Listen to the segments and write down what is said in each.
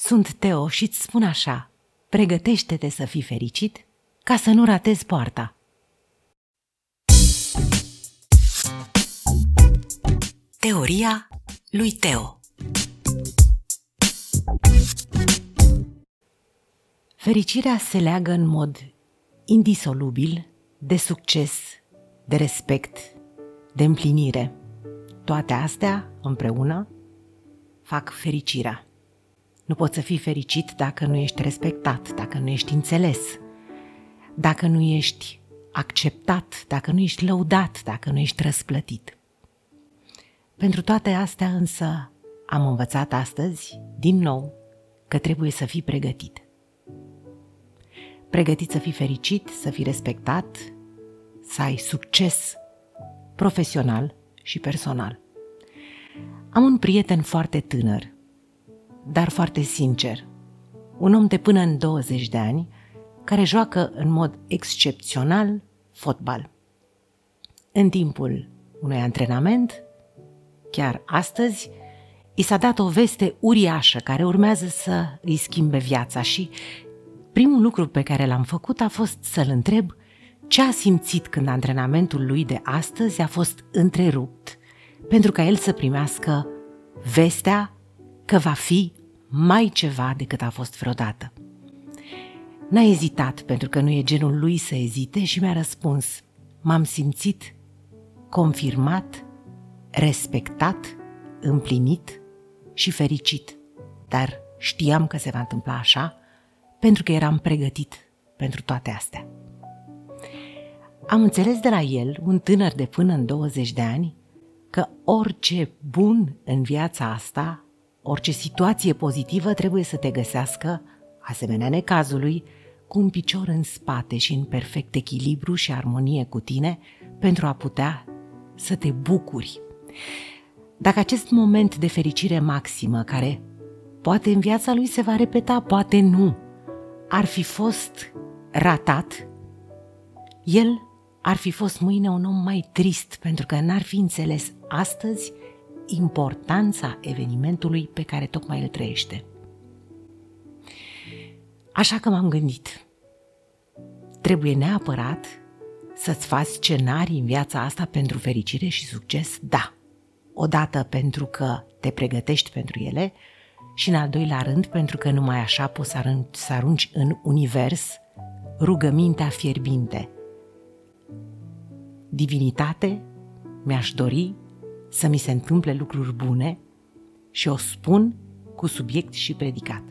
Sunt Teo și îți spun așa, pregătește-te să fii fericit ca să nu ratezi poarta. Teoria lui Teo Fericirea se leagă în mod indisolubil de succes, de respect, de împlinire. Toate astea împreună fac fericirea. Nu poți să fii fericit dacă nu ești respectat, dacă nu ești înțeles, dacă nu ești acceptat, dacă nu ești lăudat, dacă nu ești răsplătit. Pentru toate astea însă am învățat astăzi, din nou, că trebuie să fii pregătit. Pregătit să fii fericit, să fii respectat, să ai succes profesional și personal. Am un prieten foarte tânăr dar foarte sincer. Un om de până în 20 de ani care joacă în mod excepțional fotbal. În timpul unui antrenament, chiar astăzi, i s-a dat o veste uriașă care urmează să îi schimbe viața și primul lucru pe care l-am făcut a fost să-l întreb ce a simțit când antrenamentul lui de astăzi a fost întrerupt pentru ca el să primească vestea că va fi mai ceva decât a fost vreodată. N-a ezitat pentru că nu e genul lui să ezite și mi-a răspuns. M-am simțit confirmat, respectat, împlinit și fericit. Dar știam că se va întâmpla așa pentru că eram pregătit pentru toate astea. Am înțeles de la el, un tânăr de până în 20 de ani, că orice bun în viața asta Orice situație pozitivă trebuie să te găsească, asemenea necazului, cu un picior în spate și în perfect echilibru și armonie cu tine pentru a putea să te bucuri. Dacă acest moment de fericire maximă, care poate în viața lui se va repeta, poate nu, ar fi fost ratat, el ar fi fost mâine un om mai trist pentru că n-ar fi înțeles astăzi importanța evenimentului pe care tocmai îl trăiește. Așa că m-am gândit, trebuie neapărat să-ți faci scenarii în viața asta pentru fericire și succes? Da. Odată pentru că te pregătești pentru ele și în al doilea rând pentru că numai așa poți să arunci, să arunci în univers rugămintea fierbinte. Divinitate, mi-aș dori să mi se întâmple lucruri bune și o spun cu subiect și predicat.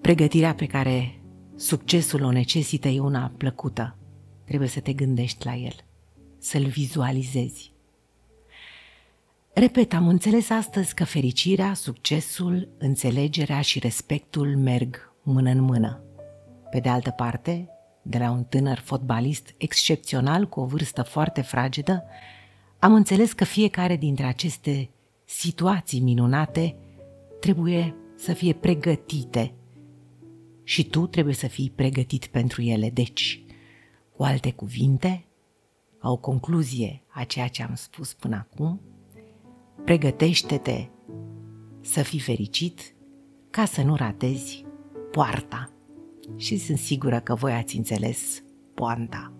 Pregătirea pe care succesul o necesită e una plăcută. Trebuie să te gândești la el, să-l vizualizezi. Repet, am înțeles astăzi că fericirea, succesul, înțelegerea și respectul merg mână în mână. Pe de altă parte, de la un tânăr fotbalist excepțional cu o vârstă foarte fragedă, am înțeles că fiecare dintre aceste situații minunate trebuie să fie pregătite și tu trebuie să fii pregătit pentru ele. Deci, cu alte cuvinte, ca o concluzie a ceea ce am spus până acum, pregătește-te să fii fericit ca să nu ratezi poarta. Și sunt sigură că voi ați înțeles poanta.